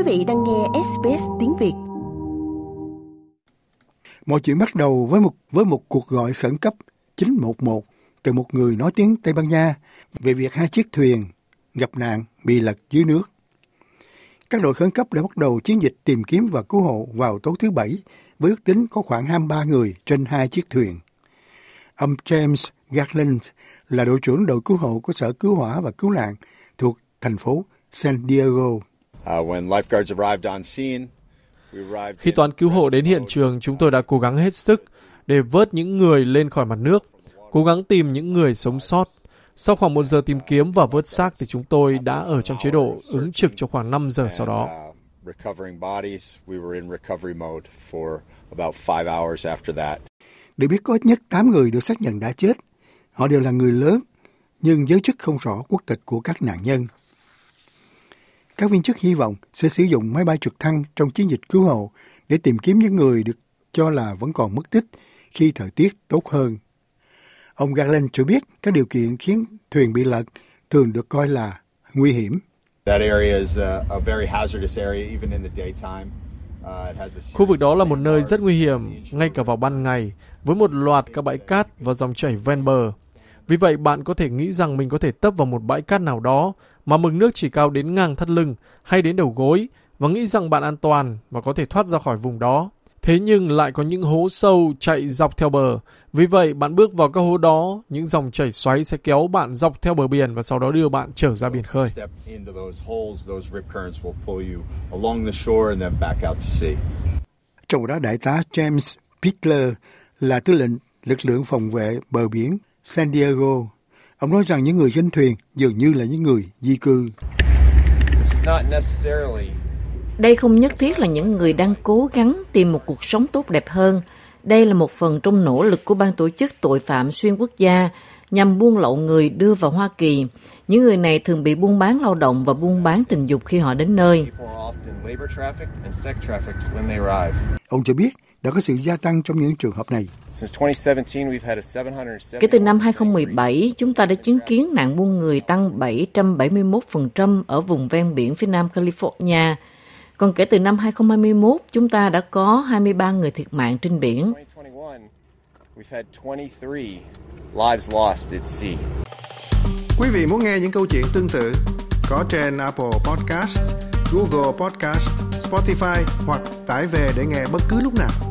Quý vị đang nghe SBS tiếng Việt. Mọi chuyện bắt đầu với một với một cuộc gọi khẩn cấp 911 từ một người nói tiếng Tây Ban Nha về việc hai chiếc thuyền gặp nạn bị lật dưới nước. Các đội khẩn cấp đã bắt đầu chiến dịch tìm kiếm và cứu hộ vào tối thứ Bảy với ước tính có khoảng 23 người trên hai chiếc thuyền. Ông James Garland là đội trưởng đội cứu hộ của Sở Cứu hỏa và Cứu nạn thuộc thành phố San Diego. Khi toán cứu hộ đến hiện trường, chúng tôi đã cố gắng hết sức để vớt những người lên khỏi mặt nước, cố gắng tìm những người sống sót. Sau khoảng một giờ tìm kiếm và vớt xác thì chúng tôi đã ở trong chế độ ứng trực cho khoảng 5 giờ sau đó. Được biết có ít nhất 8 người được xác nhận đã chết. Họ đều là người lớn, nhưng giới chức không rõ quốc tịch của các nạn nhân. Các viên chức hy vọng sẽ sử dụng máy bay trực thăng trong chiến dịch cứu hộ để tìm kiếm những người được cho là vẫn còn mất tích khi thời tiết tốt hơn. Ông Garland cho biết các điều kiện khiến thuyền bị lật thường được coi là nguy hiểm. Khu vực đó là một nơi rất nguy hiểm, ngay cả vào ban ngày, với một loạt các bãi cát và dòng chảy ven bờ. Vì vậy, bạn có thể nghĩ rằng mình có thể tấp vào một bãi cát nào đó mà mực nước chỉ cao đến ngang thắt lưng hay đến đầu gối và nghĩ rằng bạn an toàn và có thể thoát ra khỏi vùng đó. Thế nhưng lại có những hố sâu chạy dọc theo bờ. Vì vậy, bạn bước vào các hố đó, những dòng chảy xoáy sẽ kéo bạn dọc theo bờ biển và sau đó đưa bạn trở ra biển khơi. Trong đó, đại tá James Pitler là tư lệnh lực lượng phòng vệ bờ biển San Diego. Ông nói rằng những người trên thuyền dường như là những người di cư. Đây không nhất thiết là những người đang cố gắng tìm một cuộc sống tốt đẹp hơn. Đây là một phần trong nỗ lực của ban tổ chức tội phạm xuyên quốc gia nhằm buôn lậu người đưa vào Hoa Kỳ. Những người này thường bị buôn bán lao động và buôn bán tình dục khi họ đến nơi. Ông cho biết đã có sự gia tăng trong những trường hợp này. Kể từ năm 2017, chúng ta đã chứng kiến nạn buôn người tăng 771% ở vùng ven biển phía nam California. Còn kể từ năm 2021, chúng ta đã có 23 người thiệt mạng trên biển. Quý vị muốn nghe những câu chuyện tương tự có trên Apple Podcast, Google Podcast, Spotify hoặc tải về để nghe bất cứ lúc nào.